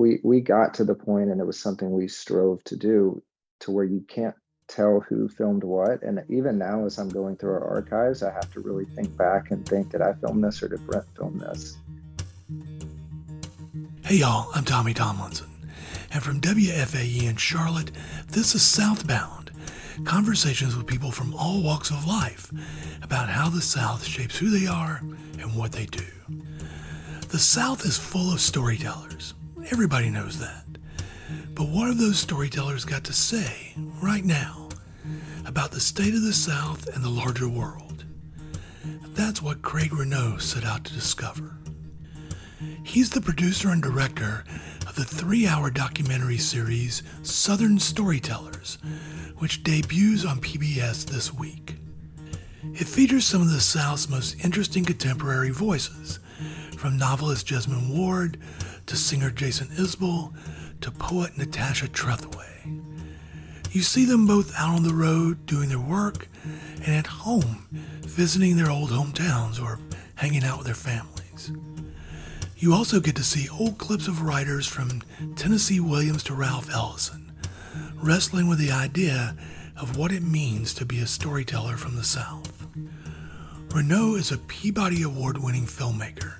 we we got to the point, and it was something we strove to do, to where you can't tell who filmed what. And even now, as I'm going through our archives, I have to really think back and think, did I film this or did Brent film this? Hey y'all, I'm Tommy Tomlinson. And from WFAE in Charlotte, this is Southbound. Conversations with people from all walks of life about how the South shapes who they are and what they do. The South is full of storytellers. Everybody knows that. But what have those storytellers got to say right now about the state of the South and the larger world? That's what Craig Renaud set out to discover. He's the producer and director of the three hour documentary series Southern Storytellers, which debuts on PBS this week. It features some of the South's most interesting contemporary voices, from novelist Jesmyn Ward to singer Jason Isbell to poet Natasha Trethewey. You see them both out on the road doing their work and at home visiting their old hometowns or hanging out with their families. You also get to see old clips of writers from Tennessee Williams to Ralph Ellison, wrestling with the idea of what it means to be a storyteller from the South. Renaud is a Peabody Award winning filmmaker,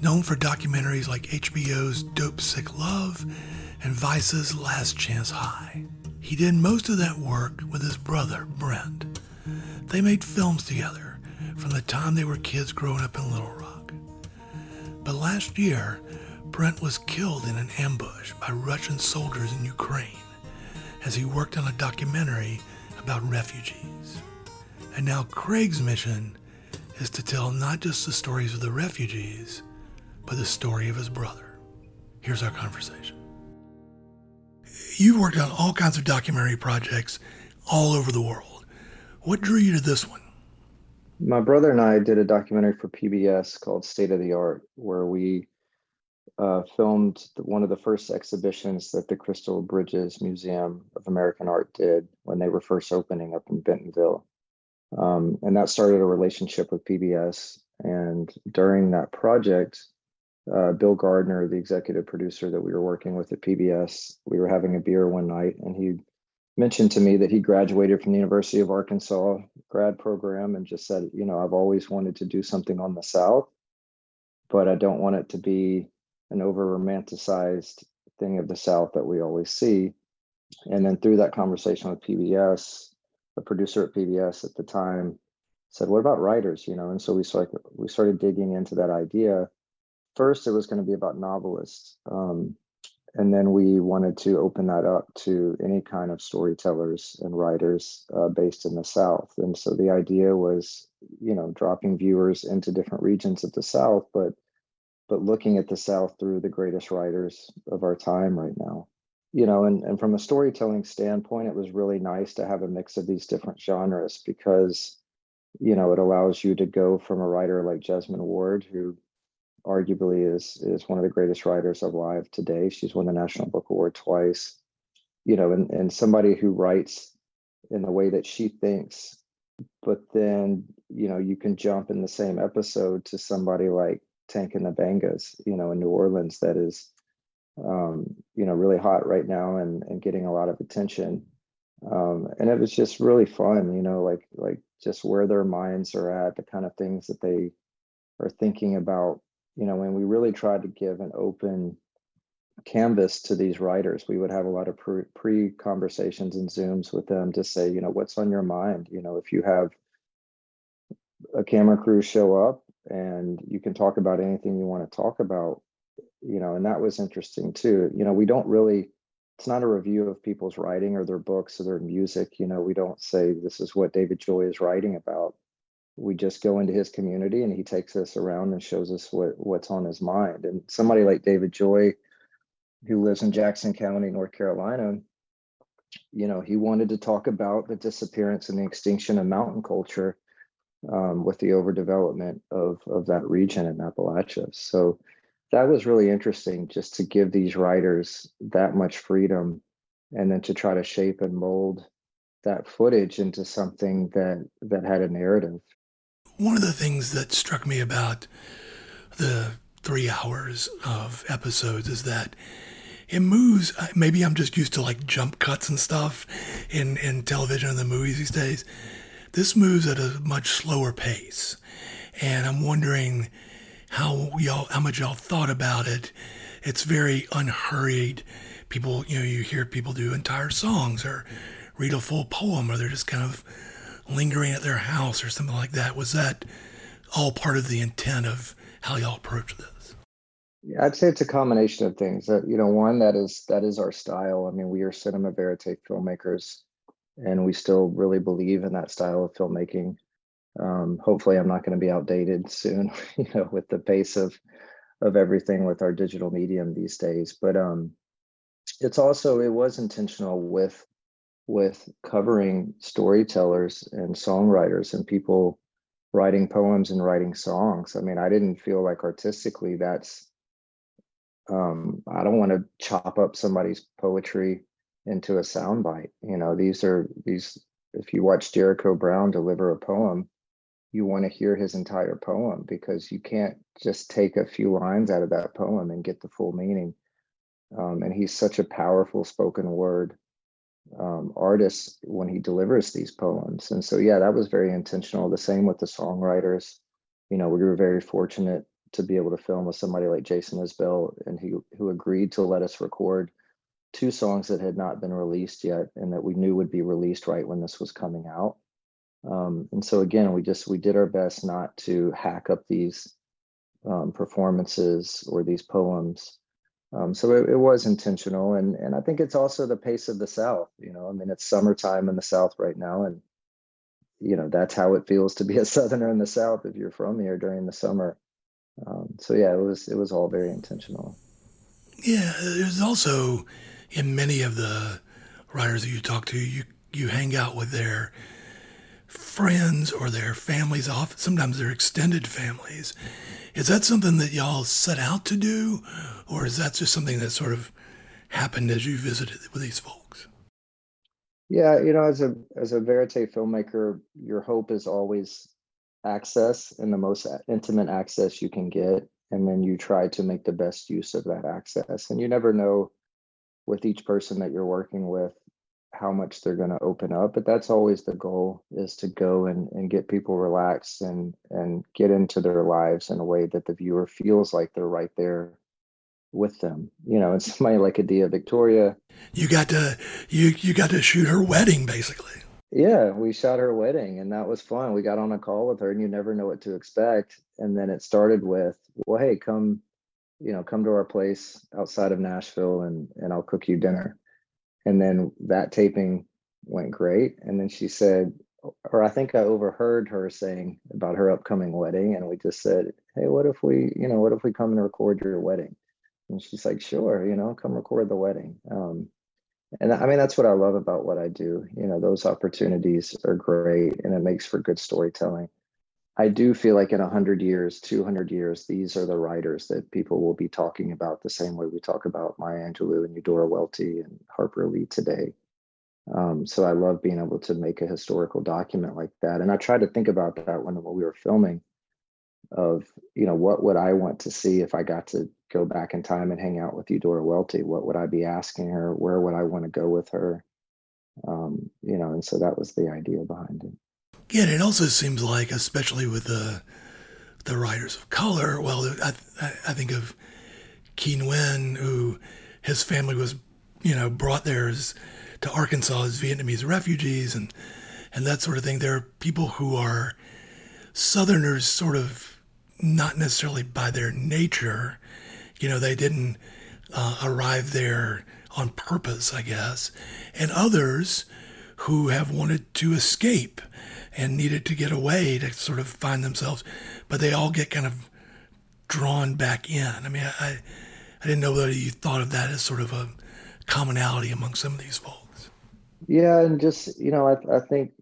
known for documentaries like HBO's Dope Sick Love and Vice's Last Chance High. He did most of that work with his brother, Brent. They made films together from the time they were kids growing up in Little Rock. But last year, Brent was killed in an ambush by Russian soldiers in Ukraine as he worked on a documentary about refugees. And now Craig's mission is to tell not just the stories of the refugees, but the story of his brother. Here's our conversation. You've worked on all kinds of documentary projects all over the world. What drew you to this one? my brother and I did a documentary for PBS called State of the Art, where we uh, filmed one of the first exhibitions that the Crystal Bridges Museum of American Art did when they were first opening up in Bentonville. Um, and that started a relationship with PBS. And during that project, uh, Bill Gardner, the executive producer that we were working with at PBS, we were having a beer one night and he mentioned to me that he graduated from the University of Arkansas grad program and just said, you know, I've always wanted to do something on the South, but I don't want it to be an over romanticized thing of the South that we always see. And then through that conversation with PBS, the producer at PBS at the time said, "What about writers?" You know, and so we started we started digging into that idea. First, it was going to be about novelists, um, and then we wanted to open that up to any kind of storytellers and writers uh, based in the south. And so the idea was you know dropping viewers into different regions of the south but but looking at the south through the greatest writers of our time right now. You know and, and from a storytelling standpoint it was really nice to have a mix of these different genres because you know it allows you to go from a writer like jesmyn ward who arguably is is one of the greatest writers alive today. She's won the National Book Award twice. You know, and and somebody who writes in the way that she thinks, but then you know you can jump in the same episode to somebody like Tank and the Bangas, you know, in New Orleans that is, um, you know, really hot right now and and getting a lot of attention. Um, and it was just really fun, you know, like like just where their minds are at, the kind of things that they are thinking about you know, when we really tried to give an open canvas to these writers, we would have a lot of pre conversations and Zooms with them to say, you know, what's on your mind? You know, if you have a camera crew show up and you can talk about anything you want to talk about, you know, and that was interesting too. You know, we don't really, it's not a review of people's writing or their books or their music. You know, we don't say this is what David Joy is writing about we just go into his community and he takes us around and shows us what what's on his mind. And somebody like david joy who lives in jackson county north carolina you know he wanted to talk about the disappearance and the extinction of mountain culture um, with the overdevelopment of of that region in appalachia. So that was really interesting just to give these writers that much freedom and then to try to shape and mold that footage into something that that had a narrative one of the things that struck me about the three hours of episodes is that it moves. uh, Maybe I'm just used to like jump cuts and stuff in in television and the movies these days. This moves at a much slower pace, and I'm wondering how y'all how much y'all thought about it. It's very unhurried. People, you know, you hear people do entire songs or read a full poem, or they're just kind of lingering at their house or something like that. Was that all part of the intent of how y'all approach this? Yeah, I'd say it's a combination of things. That you know, one that is that is our style. I mean, we are cinema verite filmmakers, and we still really believe in that style of filmmaking. Um, hopefully, I'm not going to be outdated soon, you know, with the pace of of everything with our digital medium these days. But um, it's also it was intentional with with covering storytellers and songwriters and people writing poems and writing songs. I mean, I didn't feel like artistically that's um I don't want to chop up somebody's poetry into a soundbite. You know, these are these if you watch Jericho Brown deliver a poem, you want to hear his entire poem because you can't just take a few lines out of that poem and get the full meaning. Um, and he's such a powerful spoken word um, artist when he delivers these poems. And so, yeah, that was very intentional. The same with the songwriters. You know, we were very fortunate to be able to film with somebody like Jason Isbell, and he who agreed to let us record two songs that had not been released yet, and that we knew would be released right when this was coming out. Um, and so again, we just we did our best not to hack up these um, performances or these poems um, so it, it, was intentional, and and I think it's also the pace of the South. You know, I mean, it's summertime in the South right now, and you know that's how it feels to be a Southerner in the South if you're from here during the summer. Um, so yeah, it was it was all very intentional. Yeah, there's also in many of the writers that you talk to, you you hang out with their friends or their families off sometimes their extended families is that something that y'all set out to do, or is that just something that sort of happened as you visited with these folks? Yeah, you know, as a as a verite filmmaker, your hope is always access and the most intimate access you can get, and then you try to make the best use of that access. And you never know with each person that you're working with how much they're going to open up but that's always the goal is to go and, and get people relaxed and and get into their lives in a way that the viewer feels like they're right there with them. You know and somebody like Adia Victoria. You got to you you got to shoot her wedding basically. Yeah we shot her wedding and that was fun. We got on a call with her and you never know what to expect. And then it started with well hey come you know come to our place outside of nashville and and i'll cook you dinner and then that taping went great. And then she said or i think i overheard her saying about her upcoming wedding and we just said hey what if we you know what if we come and record your wedding? And she's like sure you know come record the wedding. Um, and i mean that's what i love about what i do. You know those opportunities are great and it makes for good storytelling I do feel like in 100 years, 200 years, these are the writers that people will be talking about the same way we talk about Maya Angelou and Eudora Welty and Harper Lee today. Um, so I love being able to make a historical document like that. And I tried to think about that when, when we were filming of, you know, what would I want to see if I got to go back in time and hang out with Eudora Welty? What would I be asking her? Where would I want to go with her? Um, you know, and so that was the idea behind it. And it also seems like, especially with the the writers of color, well, I, I think of Keen Nguyen, who his family was, you know, brought there as, to Arkansas as Vietnamese refugees and and that sort of thing. There are people who are Southerners, sort of not necessarily by their nature. You know, they didn't uh, arrive there on purpose, I guess, and others who have wanted to escape and needed to get away to sort of find themselves, but they all get kind of drawn back in. I mean, I, I didn't know whether you thought of that as sort of a commonality among some of these folks. Yeah, and just you know, I, I think,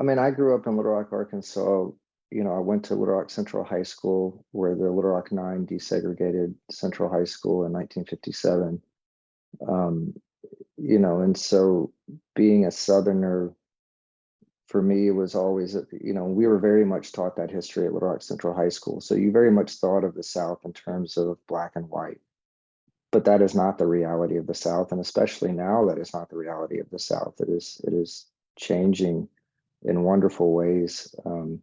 I mean, I grew up in Little Rock, Arkansas. You know, I went to Little Rock Central High School, where the Little Rock Nine desegregated Central High School in 1957. Um, you know, and so being a Southerner for me, it was always, you know, we were very much taught that history at Little Rock Central High School. So you very much thought of the South in terms of black and white. but that is not the reality of the South, and especially now, that is not the reality of the South. It is it is changing in wonderful ways. Um,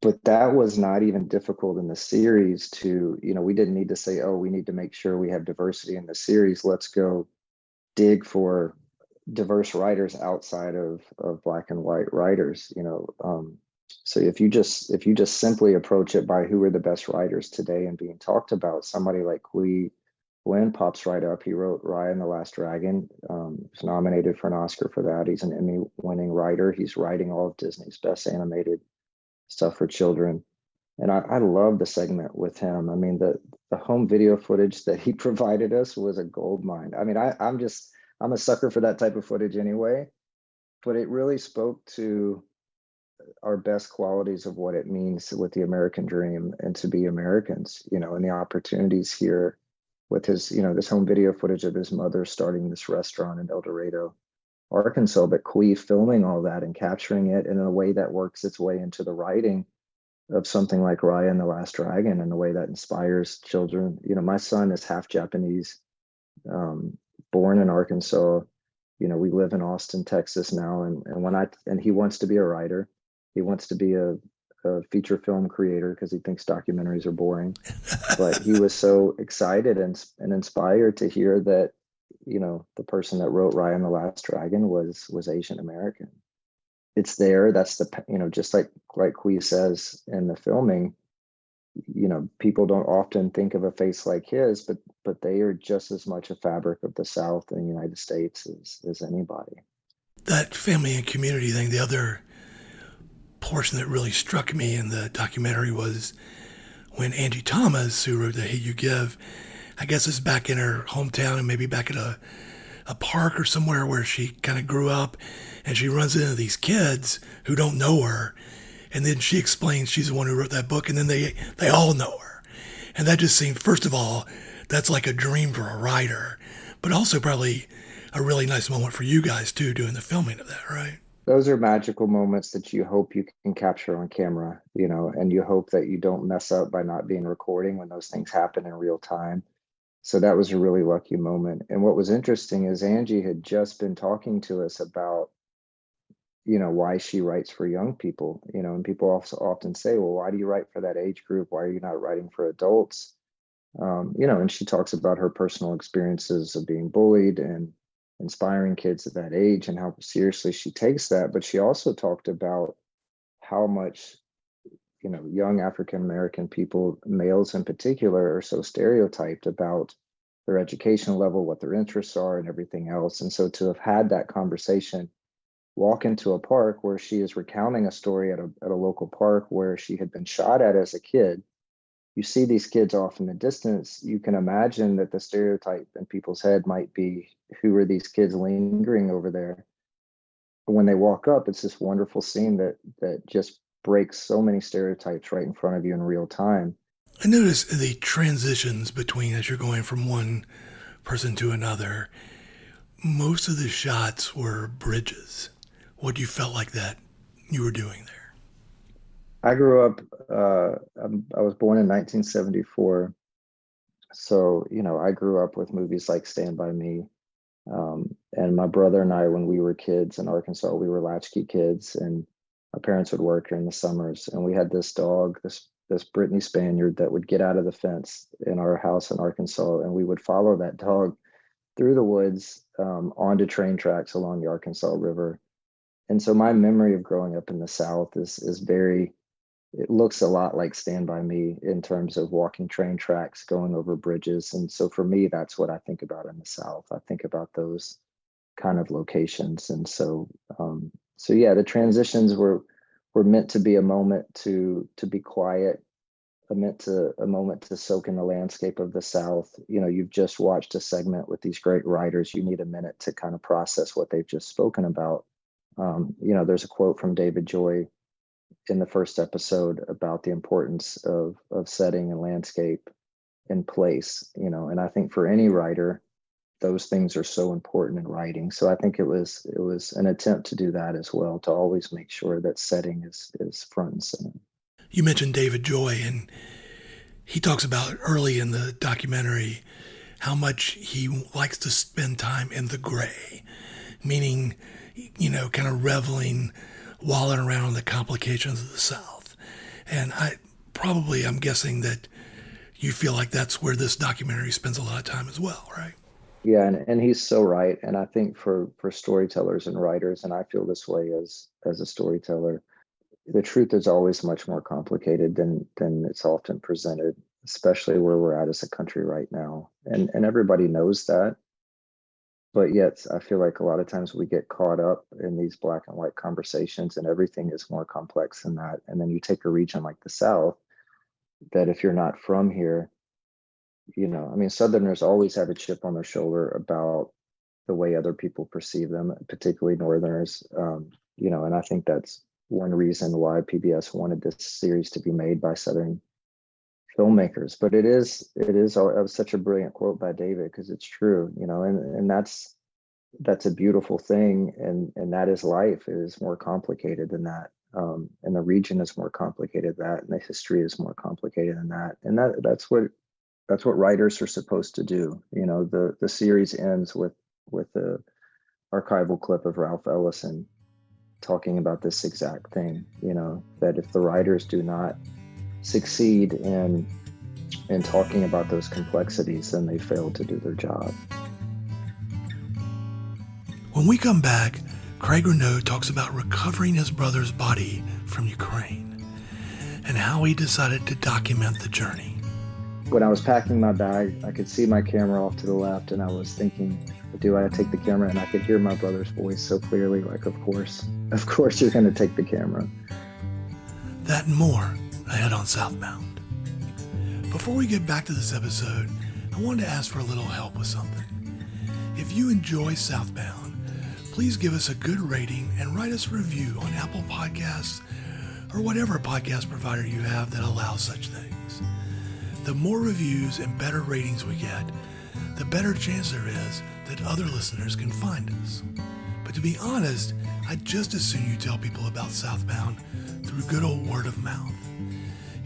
but that was not even difficult in the series to you know we didn't need to say oh we need to make sure we have diversity in the series let's go dig for diverse writers outside of of black and white writers you know um, so if you just if you just simply approach it by who are the best writers today and being talked about somebody like Qui Nguyen pops right up. He wrote Raya and the Last Dragon um, was nominated for an Oscar for that. He's an Emmy winning writer. He's writing all of Disney's best animated stuff for children. And I, I love the segment with him. I mean the the home video footage that he provided us was a gold mine I mean I I'm just I'm a sucker for that type of footage anyway but it really spoke to our best qualities of what it means with the American dream and to be Americans, you know, and the opportunities here with his, you know, this home video footage of his mother starting this restaurant in El Dorado, Arkansas, but Qui filming all that and capturing it in a way that works its way into the writing of something like Raya and the Last Dragon and the way that inspires children. You know, my son is half Japanese, um, born in Arkansas. You know, we live in Austin, Texas now, and and when I and he wants to be a writer he wants to be a, a feature film creator because he thinks documentaries are boring. but he was so excited and, and inspired to hear that, you know, the person that wrote Raya and the Last Dragon was was Asian American. It's there. That's the you know, just like like Qui says in the filming, you know, people don't often think of a face like his, but but they are just as much a fabric of the South and the United States as as anybody. That family and community thing, the other portion that really struck me in the documentary was when Angie Thomas, who wrote The Hate You Give, I guess is back in her hometown and maybe back at a, a park or somewhere where she kind of grew up and she runs into these kids who don't know her. And then she explains she's the one who wrote that book and then they, they all know her. And that just seemed, first of all, that's like a dream for a writer, but also probably a really nice moment for you guys too, doing the filming of that, right? those are magical moments that you hope you can capture on camera you know and you hope that you don't mess up by not being recording when those things happen in real time so that was a really lucky moment and what was interesting is angie had just been talking to us about you know why she writes for young people you know and people also often say well why do you write for that age group why are you not writing for adults um, you know and she talks about her personal experiences of being bullied and inspiring kids at that age and how seriously she takes that. But she also talked about how much, you know, young African American people, males in particular, are so stereotyped about their education level, what their interests are, and everything else. And so to have had that conversation, walk into a park where she is recounting a story at a, at a local park where she had been shot at as a kid you see these kids off in the distance, you can imagine that the stereotype in people's head might be who are these kids lingering over there? But when they walk up, it's this wonderful scene that that just breaks so many stereotypes right in front of you in real time. I notice the transitions between as you're going from one person to another. Most of the shots were bridges. What you felt like that you were doing there? I grew up. Uh, I was born in 1974, so you know I grew up with movies like Stand by Me, um, and my brother and I, when we were kids in Arkansas, we were latchkey kids, and my parents would work during the summers, and we had this dog, this this Brittany Spaniard, that would get out of the fence in our house in Arkansas, and we would follow that dog through the woods um, onto train tracks along the Arkansas River. And so my memory of growing up in the South is is very it looks a lot like Stand By Me in terms of walking train tracks, going over bridges. And so for me, that's what I think about in the South. I think about those kind of locations. And so, um, so yeah, the transitions were were meant to be a moment to to be quiet, a meant to a moment to soak in the landscape of the South. You know, you've just watched a segment with these great writers. You need a minute to kind of process what they've just spoken about. Um, you know, there's a quote from David Joy in the first episode about the importance of of setting and landscape in place you know and i think for any writer those things are so important in writing. So i think it was it was an attempt to do that as well to always make sure that setting is is front and center. You mentioned david joy and he talks about early in the documentary how much he likes to spend time in the gray, meaning, you know, kind of reveling, walling around the complications of the South. And I probably, I'm guessing that you feel like that's where this documentary spends a lot of time as well, right? Yeah, and, and he's so right. And I think for for storytellers and writers, and I feel this way as as a storyteller, the truth is always much more complicated than than it's often presented, especially where we're at as a country right now. And and everybody knows that. But yet I feel like a lot of times we get caught up in these black and white conversations and everything is more complex than that. And then you take a region like the South, that if you're not from here, you know, I mean, Southerners always have a chip on their shoulder about the way other people perceive them, particularly Northerners. Um, you know, and I think that's one reason why PBS wanted this series to be made by Southern filmmakers. But it is, it is, it was such a brilliant quote by David because it's true, you know, and and that's that's a beautiful thing, and and that is life. It is more complicated than that. Um, and the region is more complicated than that, and the history is more complicated than that. And that that's what that's what writers are supposed to do. You know, the the series ends with with the archival clip of Ralph Ellison talking about this exact thing. You know, that if the writers do not succeed in in talking about those complexities, then they fail to do their job. When we come back, Craig Renaud talks about recovering his brother's body from Ukraine and how he decided to document the journey when I was packing my bag, I could see my camera off to the left, and I was thinking, do I take the camera? And I could hear my brother's voice so clearly, like, of course, of course, you're going to take the camera. That and more ahead on Southbound. Before we get back to this episode, I wanted to ask for a little help with something. If you enjoy Southbound, please give us a good rating and write us a review on Apple Podcasts or whatever podcast provider you have that allows such things. The more reviews and better ratings we get, the better chance there is that other listeners can find us. But to be honest, I'd just as soon you tell people about Southbound through good old word of mouth.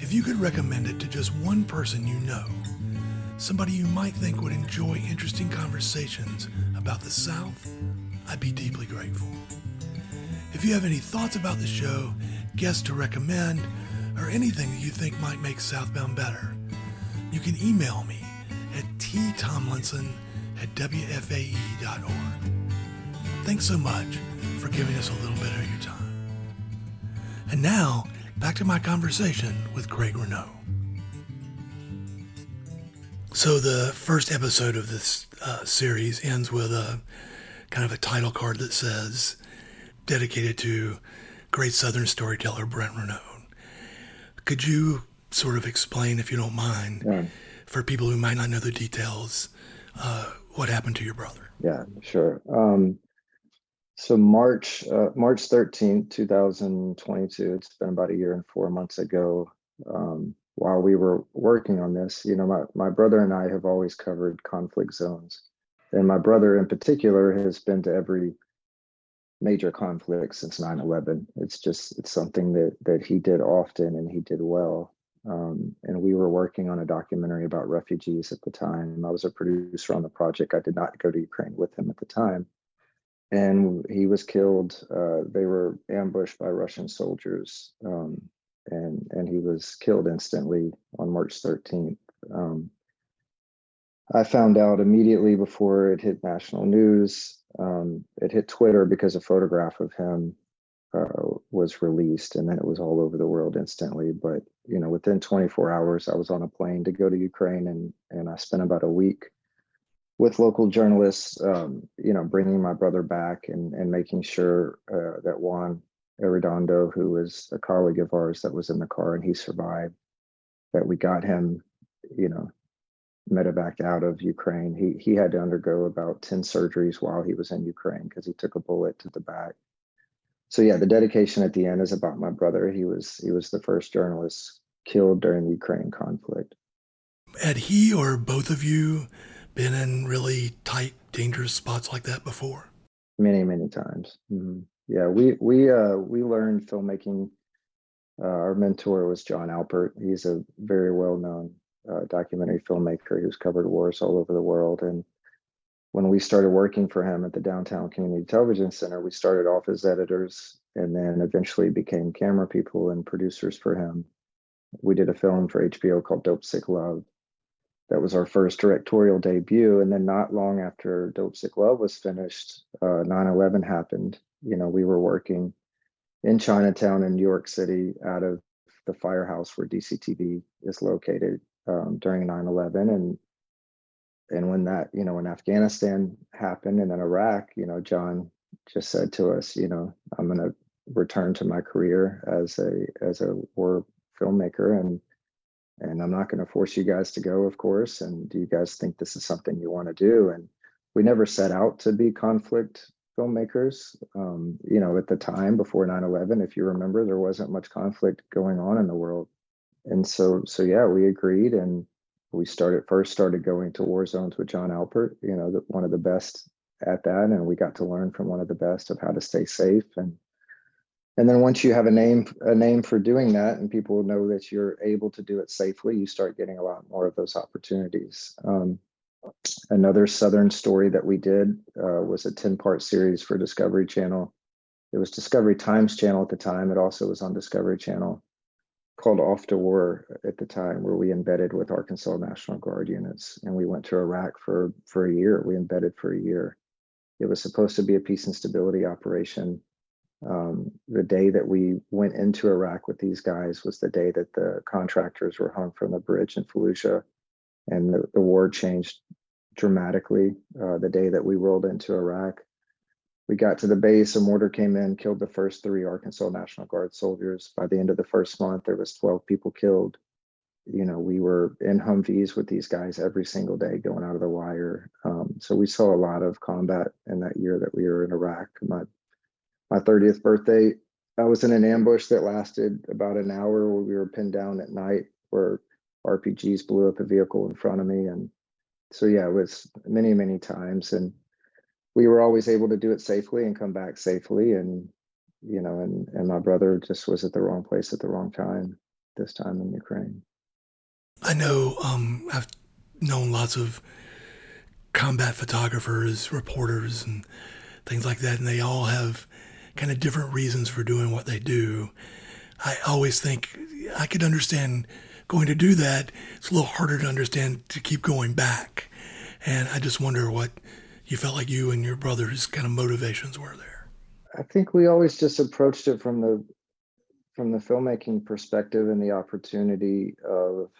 If you could recommend it to just one person you know, somebody you might think would enjoy interesting conversations about the South, I'd be deeply grateful. If you have any thoughts about the show, guests to recommend, or anything that you think might make Southbound better, you can email me at ttomlinson at wfae.org. Thanks so much for giving us a little bit of your time. And now, back to my conversation with Craig Renaud. So, the first episode of this uh, series ends with a kind of a title card that says, dedicated to great Southern storyteller Brent Renaud. Could you sort of explain, if you don't mind, yeah. for people who might not know the details, uh, what happened to your brother? Yeah, sure. Um, so March uh, March 13th, 2022, it's been about a year and four months ago, um, while we were working on this, you know, my, my brother and I have always covered conflict zones. And my brother in particular has been to every major conflict since 9-11. It's just it's something that that he did often and he did well. Um, and we were working on a documentary about refugees at the time. I was a producer on the project. I did not go to Ukraine with him at the time. And he was killed. Uh, they were ambushed by Russian soldiers, um, and and he was killed instantly on March 13th. Um, I found out immediately before it hit national news. Um, it hit Twitter because a photograph of him uh, was released and then it was all over the world instantly but you know within 24 hours i was on a plane to go to ukraine and and i spent about a week with local journalists um, you know bringing my brother back and and making sure uh, that juan arredondo who was a colleague of ours that was in the car and he survived that we got him you know medevaced out of ukraine he he had to undergo about 10 surgeries while he was in ukraine because he took a bullet to the back so yeah, the dedication at the end is about my brother. He was he was the first journalist killed during the Ukraine conflict. Had he or both of you been in really tight, dangerous spots like that before? Many, many times. Mm-hmm. Yeah, we we uh, we learned filmmaking. Uh, our mentor was Jon Alpert. He's a very well known uh, documentary filmmaker who's covered wars all over the world. And when we started working for him at the Downtown Community Television Center, we started off as editors and then eventually became camera people and producers for him. We did a film for HBO called Dope Sick Love. That was our first directorial debut. And then, not long after Dope Sick Love was finished, 9 uh, 11 happened. You know, we were working in Chinatown in New York City out of the firehouse where DCTV is located um, during 9 11. And and when that, you know, when Afghanistan happened and then Iraq, you know, Jon just said to us, you know, I'm going to return to my career as a as a war filmmaker and and I'm not going to force you guys to go, of course. And do you guys think this is something you want to do? And we never set out to be conflict filmmakers. Um, you know, at the time before 9/11, if you remember, there wasn't much conflict going on in the world. And so, so yeah, we agreed, and we started first started going to war zones with Jon Alpert. You know, the, one of the best at that, and we got to learn from one of the best of how to stay safe and and then once you have a name a name for doing that and people know that you're able to do it safely you start getting a lot more of those opportunities. Um, another southern story that we did uh, was a 10 part series for discovery channel. It was discovery times channel at the time. It also was on discovery channel called off to war at the time where we embedded with arkansas national guard units. And we went to iraq for for a year. We embedded for a year. It was supposed to be a peace and stability operation um, the day that we went into Iraq with these guys was the day that the contractors were hung from the bridge in Fallujah, and the, the war changed dramatically. Uh, the day that we rolled into Iraq, we got to the base, a mortar came in, killed the first three Arkansas National Guard soldiers. By the end of the first month, there was 12 people killed. You know, we were in Humvees with these guys every single day going out of the wire. Um, so we saw a lot of combat in that year that we were in Iraq. My my 30th birthday, I was in an ambush that lasted about an hour where we were pinned down at night where RPGs blew up a vehicle in front of me. And so, yeah, it was many, many times. And we were always able to do it safely and come back safely. And, you know, and, and my brother just was at the wrong place at the wrong time this time in Ukraine. I know um, I've known lots of combat photographers, reporters, and things like that, and they all have kind of different reasons for doing what they do. I always think I could understand going to do that. It's a little harder to understand to keep going back. And I just wonder what you felt like you and your brother's kind of motivations were there. I think we always just approached it from the from the filmmaking perspective and the opportunity of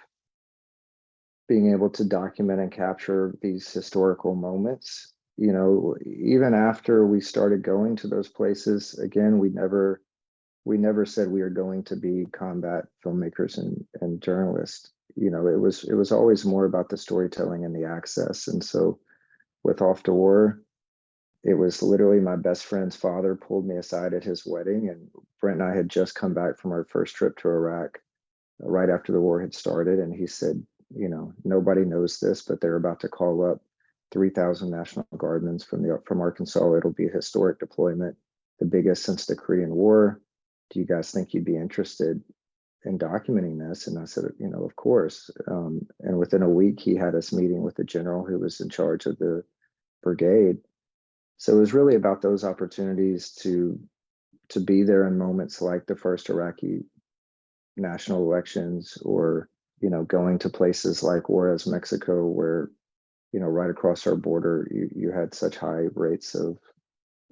being able to document and capture these historical moments you know even after we started going to those places again we never we never said we were going to be combat filmmakers and and journalists. You know it was it was always more about the storytelling and the access. And so with off to war it was literally my best friend's father pulled me aside at his wedding and brent and i had just come back from our first trip to iraq right after the war had started. And he said you know nobody knows this but they're about to call up 3,000 National Guardsmen from the from Arkansas. It'll be a historic deployment, the biggest since the Korean War. Do you guys think you'd be interested in documenting this? And I said, you know, of course. Um, and within a week, he had us meeting with the general who was in charge of the brigade. So it was really about those opportunities to to be there in moments like the first Iraqi national elections or you know going to places like Juarez, Mexico, where you know, right across our border, you, you had such high rates of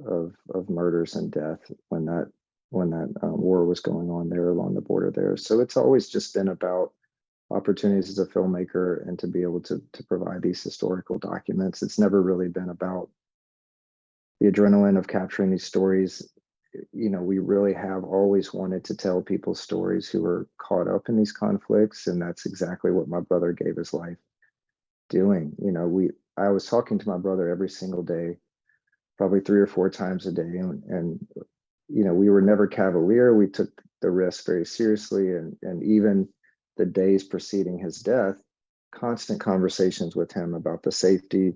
of of murders and death when that when that um, war was going on there along the border there. So it's always just been about opportunities as a filmmaker and to be able to to provide these historical documents. It's never really been about the adrenaline of capturing these stories. You know, we really have always wanted to tell people's stories who are caught up in these conflicts, and that's exactly what my brother gave his life doing. You know, we I was talking to my brother every single day, probably three or four times a day, and, and you know, we were never cavalier. We took the risk very seriously, and and even the days preceding his death, constant conversations with him about the safety,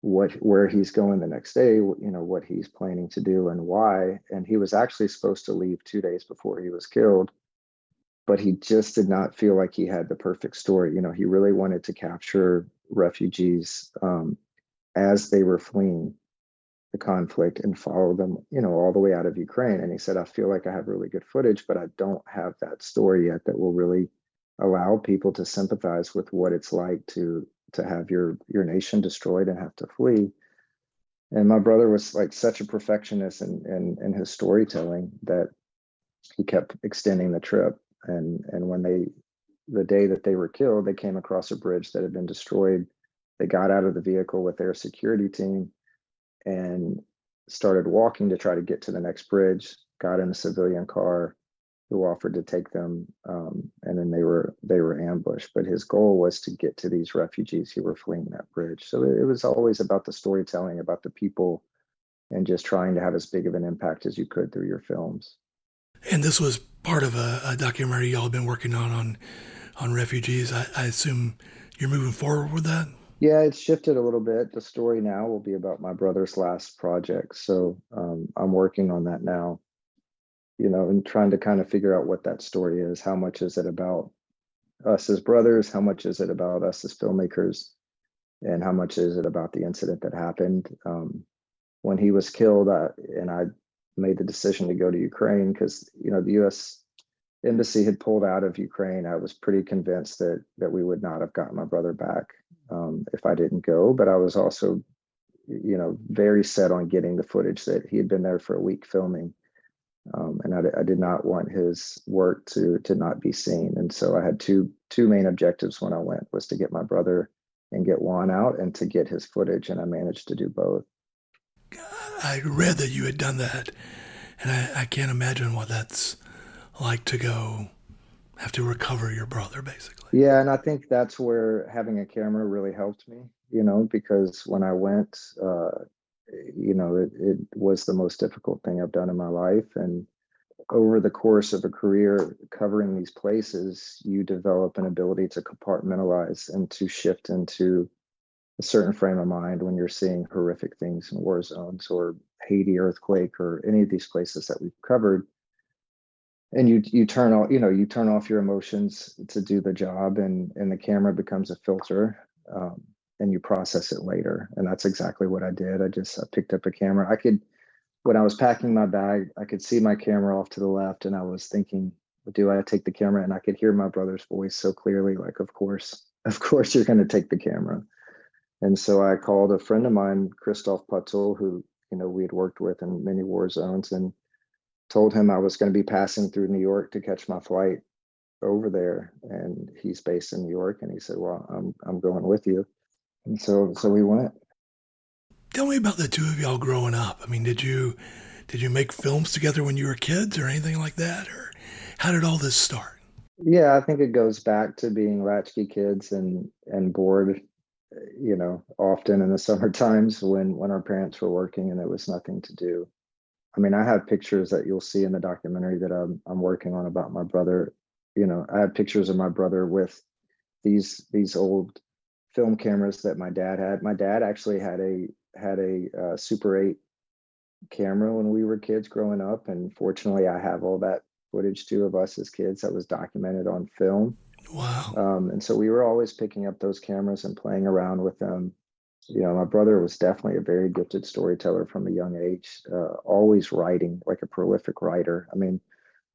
what where he's going the next day, you know, what he's planning to do and why. And he was actually supposed to leave two days before he was killed but he just did not feel like he had the perfect story. You know, he really wanted to capture refugees um, as they were fleeing the conflict and follow them, you know, all the way out of Ukraine. And he said, I feel like I have really good footage, but I don't have that story yet that will really allow people to sympathize with what it's like to to have your your nation destroyed and have to flee. And my brother was like such a perfectionist in in, in his storytelling that he kept extending the trip. And and when they the day that they were killed, they came across a bridge that had been destroyed. They got out of the vehicle with their security team and started walking to try to get to the next bridge. Got in a civilian car, who offered to take them, um, and then they were they were ambushed. But his goal was to get to these refugees who were fleeing that bridge. So it, was always about the storytelling, about the people, and just trying to have as big of an impact as you could through your films. And this was part of a, a documentary y'all have been working on on on refugees. I, I assume you're moving forward with that. Yeah, it's shifted a little bit. The story now will be about my brother's last project, so um, I'm working on that now. You know, and trying to kind of figure out what that story is. How much is it about us as brothers? How much is it about us as filmmakers? And how much is it about the incident that happened um, when he was killed? And I made the decision to go to Ukraine because you know the U.S. embassy had pulled out of Ukraine. I was pretty convinced that that we would not have gotten my brother back um, if I didn't go. But I was also, you know, very set on getting the footage that he had been there for a week filming, um, and I, I, did not want his work to to not be seen. And so I had two two main objectives when I went was to get my brother and get Juan out, and to get his footage, and I managed to do both. I read that you had done that, and I, I can't imagine what that's like to go have to recover your brother, basically. Yeah, and I think that's where having a camera really helped me. You know, because when I went, uh, you know, it, it was the most difficult thing I've done in my life, and over the course of a career covering these places, you develop an ability to compartmentalize and to shift into a certain frame of mind when you're seeing horrific things in war zones or Haiti earthquake or any of these places that we've covered. And you you turn off, you know, you turn off your emotions to do the job, and and the camera becomes a filter, um, and you process it later. And that's exactly what I did. I just I picked up a camera. I could, when I was packing my bag, I could see my camera off to the left, and I was thinking, do I take the camera? And I could hear my brother's voice so clearly, like, of course, of course, you're going to take the camera and so I called a friend of mine, Christof Putzel, who you know we had worked with in many war zones, and told him I was going to be passing through New York to catch my flight over there. And he's based in New York, and he said, "Well, I'm I'm going with you." And so so we went. Tell me about the two of y'all growing up. I mean, did you did you make films together when you were kids or anything like that, or how did all this start? Yeah, I think it goes back to being latchkey kids and and bored you know, often in the summer times when when our parents were working and there was nothing to do. I mean, I have pictures that you'll see in the documentary that I'm I'm working on about my brother. You know, I have pictures of my brother with these these old film cameras that my dad had. My dad actually had a had a uh, Super 8 camera when we were kids growing up, and fortunately, I have all that footage too of us as kids that was documented on film. Wow. Um, and so we were always picking up those cameras and playing around with them. You know, my brother was definitely a very gifted storyteller from a young age, uh, always writing like a prolific writer. I mean,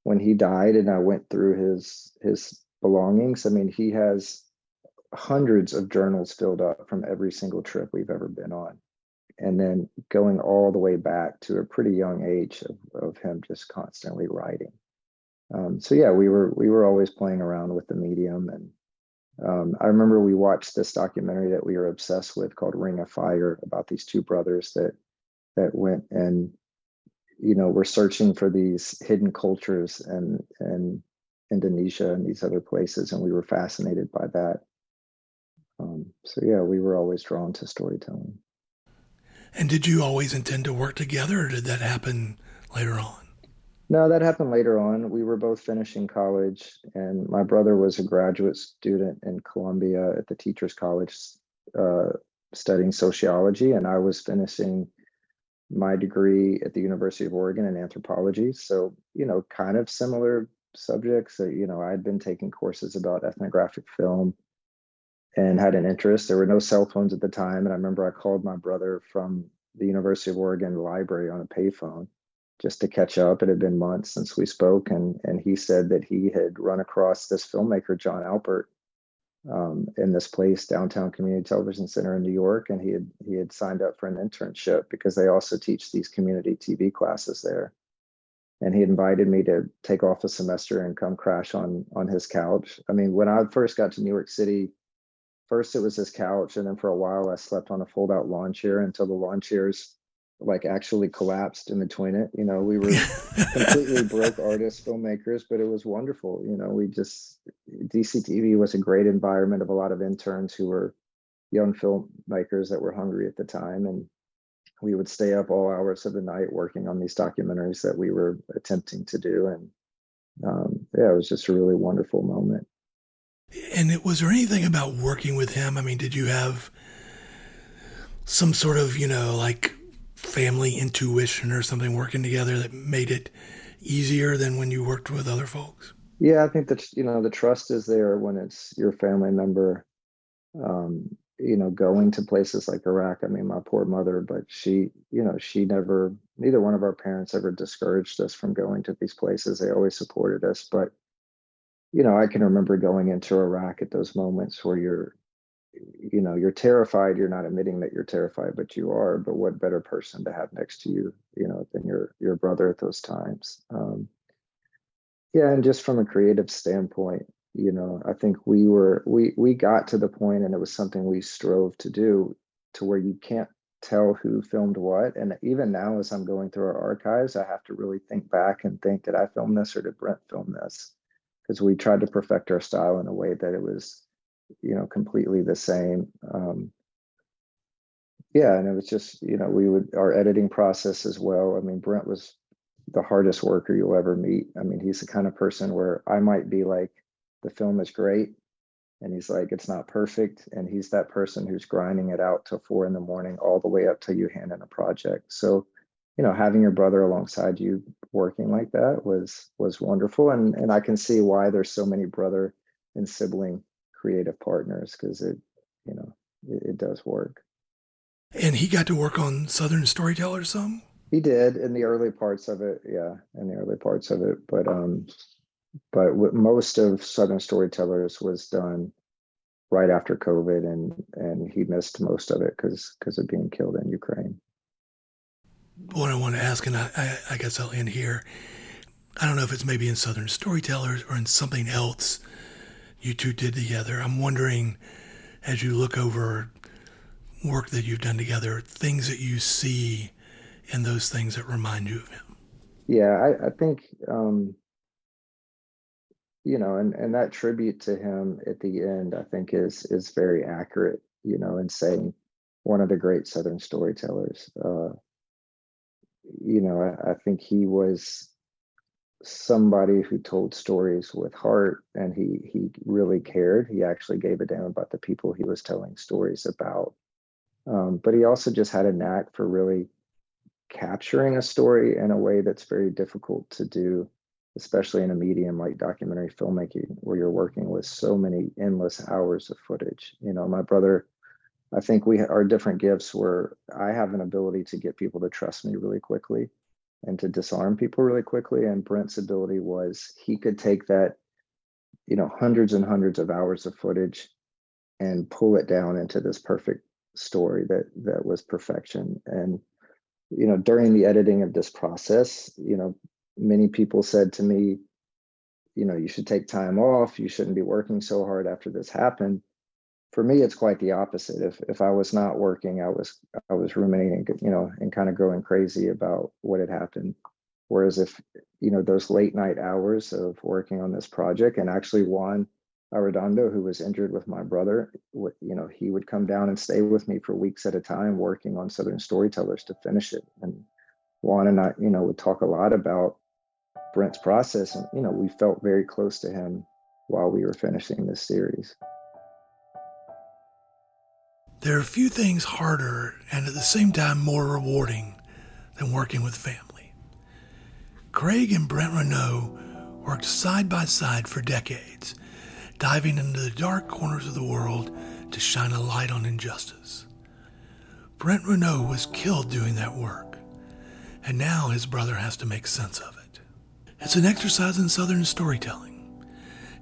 when he died and I went through his his belongings, I mean, he has hundreds of journals filled up from every single trip we've ever been on. And then going all the way back to a pretty young age of, of him just constantly writing um, so yeah, we were we were always playing around with the medium, and um, I remember we watched this documentary that we were obsessed with called Ring of Fire about these two brothers that that went and you know were searching for these hidden cultures and and Indonesia and these other places, and we were fascinated by that. Um, so yeah, we were always drawn to storytelling. And did you always intend to work together, or did that happen later on? No, that happened later on. We were both finishing college, and my brother was a graduate student in Columbia at the Teachers College uh, studying sociology, and I was finishing my degree at the University of Oregon in anthropology. So, you know, kind of similar subjects. You know, I'd been taking courses about ethnographic film and had an interest. There were no cell phones at the time. And I remember I called my brother from the University of Oregon library on a payphone just to catch up. It had been months since we spoke. And, and he said that he had run across this filmmaker, Jon Alpert, um, in this place, downtown community television center in New York. And he had, he had signed up for an internship because they also teach these community TV classes there and he invited me to take off a semester and come crash on on his couch. I mean, when I first got to New York City, first it was his couch, and then for a while I slept on a fold out lawn chair until the lawn chairs like actually collapsed in between it. You know, we were completely broke artists, filmmakers, but it was wonderful. You know, we just DCTV was a great environment of a lot of interns who were young filmmakers that were hungry at the time and we would stay up all hours of the night working on these documentaries that we were attempting to do and um, yeah it was just a really wonderful moment and it, was there anything about working with him i mean did you have some sort of you know like family intuition or something working together that made it easier than when you worked with other folks yeah i think that you know the trust is there when it's your family member um, you know, going to places like Iraq. I mean, my poor mother, but she, you know, she never, neither one of our parents ever discouraged us from going to these places. They always supported us. But, you know, I can remember going into Iraq at those moments where you're, you know, you're terrified. You're not admitting that you're terrified, but you are. But what better person to have next to you, you know, than your your brother at those times? Um, yeah, and just from a creative standpoint, you know i think we were we we got to the point and it was something we strove to do to where you can't tell who filmed what and even now as i'm going through our archives i have to really think back and think did i film this or did brent film this because we tried to perfect our style in a way that it was you know completely the same um yeah and it was just you know we would our editing process as well. I mean brent was the hardest worker you'll ever meet. I mean he's the kind of person where i might be like the film is great and he's like it's not perfect and he's that person who's grinding it out till four in the morning all the way up till you hand in a project. So you know having your brother alongside you working like that was was wonderful and and i can see why there's so many brother and sibling creative partners because it you know it, it, does work and he got to work on southern storyteller some he did in the early parts of it yeah in the early parts of it but um but most of Southern Storytellers was done right after COVID, and and he missed most of it because because of being killed in Ukraine. What I want to ask, and I, I, I guess I'll end here. I don't know if it's maybe in Southern Storytellers or in something else you two did together. I'm wondering, as you look over work that you've done together, things that you see and those things that remind you of him. Yeah, I, I think um, you know, and and that tribute to him at the end, I think is is very accurate. You know, in saying one of the great Southern storytellers. Uh, you know, I, I think he was somebody who told stories with heart, and he he really cared. He actually gave a damn about the people he was telling stories about. Um, but he also just had a knack for really capturing a story in a way that's very difficult to do especially in a medium like documentary filmmaking where you're working with so many endless hours of footage you know my brother i think we are different gifts where i have an ability to get people to trust me really quickly and to disarm people really quickly and brent's ability was he could take that you know hundreds and hundreds of hours of footage and pull it down into this perfect story that that was perfection and you know during the editing of this process you know many people said to me, you know, you should take time off. You shouldn't be working so hard after this happened. For me, it's quite the opposite. If if I was not working, I was I was ruminating, you know, and kind of going crazy about what had happened. Whereas if you know those late night hours of working on this project, and actually Juan Arredondo, who was injured with my brother, you know, he would come down and stay with me for weeks at a time, working on Southern Storytellers to finish it. And Juan and I, you know, would talk a lot about Brent's process. And, you know, we felt very close to him while we were finishing this series. There are few things harder and at the same time more rewarding than working with family. Craig and Brent Renaud worked side by side for decades, diving into the dark corners of the world to shine a light on injustice. Brent Renaud was killed doing that work, and now his brother has to make sense of it. It's an exercise in Southern storytelling,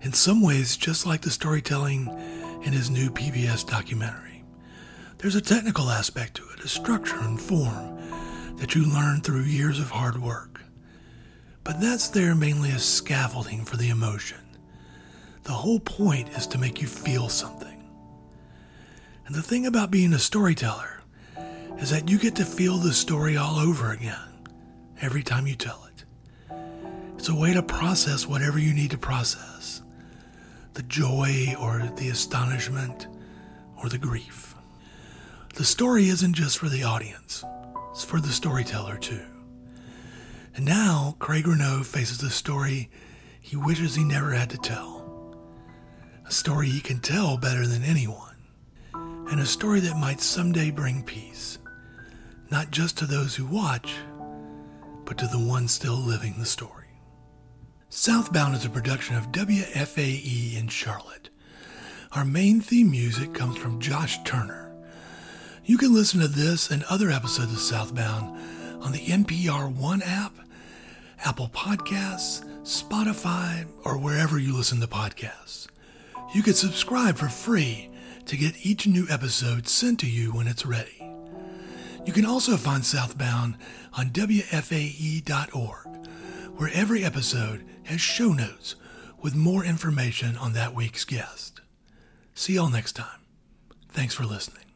in some ways, just like the storytelling in his new PBS documentary. There's a technical aspect to it, a structure and form that you learn through years of hard work. But that's there mainly as scaffolding for the emotion. The whole point is to make you feel something. And the thing about being a storyteller is that you get to feel the story all over again every time you tell it. It's a way to process whatever you need to process the joy or the astonishment or the grief. The story isn't just for the audience, it's for the storyteller too. And now Craig Renaud faces a story he wishes he never had to tell. A story he can tell better than anyone. And a story that might someday bring peace not just to those who watch, but to the ones still living the story. Southbound is a production of WFAE in Charlotte. Our main theme music comes from Josh Turner. You can listen to this and other episodes of Southbound on the NPR One app, Apple Podcasts, Spotify, or wherever you listen to podcasts. You can subscribe for free to get each new episode sent to you when it's ready. You can also find Southbound on WFAE.org, where every episode has show notes with more information on that week's guest. See y'all next time. Thanks for listening.